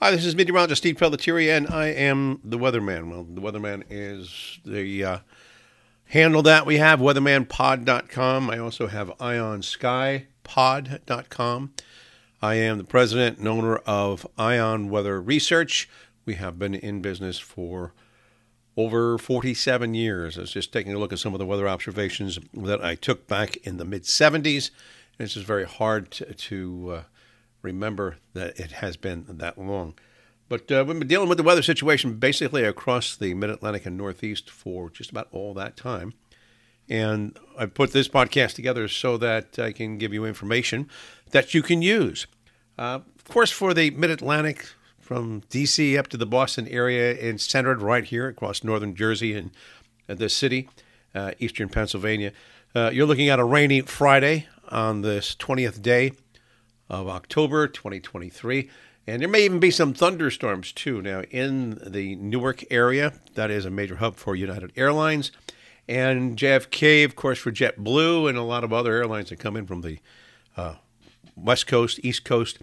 Hi, this is meteorologist Steve Pelletieri, and I am the weatherman. Well, the weatherman is the uh, handle that we have, weathermanpod.com. I also have ionskypod.com. I am the president and owner of Ion Weather Research. We have been in business for over 47 years. I was just taking a look at some of the weather observations that I took back in the mid 70s. It's just very hard to, to uh, remember that it has been that long. But uh, we've been dealing with the weather situation basically across the mid Atlantic and Northeast for just about all that time. And I put this podcast together so that I can give you information that you can use. Uh, of course, for the mid Atlantic, from DC up to the Boston area, and centered right here across northern Jersey and uh, the city, uh, eastern Pennsylvania, uh, you're looking at a rainy Friday on this 20th day of October 2023. And there may even be some thunderstorms too. Now, in the Newark area, that is a major hub for United Airlines, and JFK, of course, for JetBlue, and a lot of other airlines that come in from the uh, West Coast, East Coast,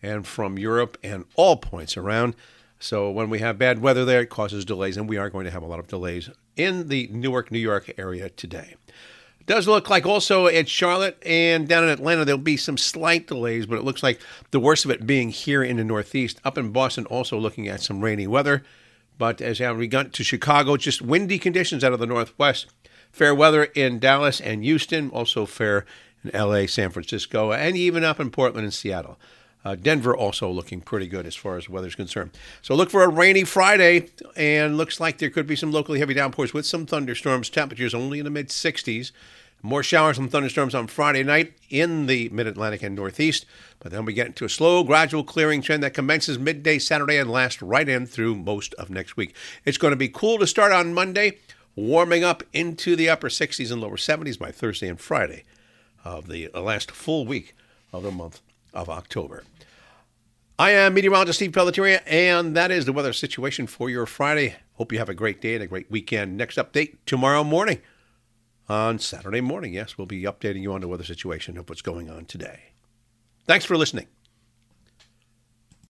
and from Europe, and all points around. So, when we have bad weather there, it causes delays, and we are going to have a lot of delays in the Newark, New York area today does look like also at Charlotte and down in Atlanta, there'll be some slight delays, but it looks like the worst of it being here in the Northeast. Up in Boston, also looking at some rainy weather. But as we got to Chicago, just windy conditions out of the Northwest. Fair weather in Dallas and Houston, also fair in LA, San Francisco, and even up in Portland and Seattle. Uh, Denver also looking pretty good as far as weather's concerned. So look for a rainy Friday, and looks like there could be some locally heavy downpours with some thunderstorms. Temperatures only in the mid 60s. More showers and thunderstorms on Friday night in the mid Atlantic and Northeast, but then we get into a slow, gradual clearing trend that commences midday Saturday and lasts right in through most of next week. It's going to be cool to start on Monday, warming up into the upper 60s and lower 70s by Thursday and Friday of the last full week of the month of October. I am meteorologist Steve Pelletieri, and that is the weather situation for your Friday. Hope you have a great day and a great weekend. Next update tomorrow morning on Saturday morning. Yes, we'll be updating you on the weather situation of what's going on today. Thanks for listening.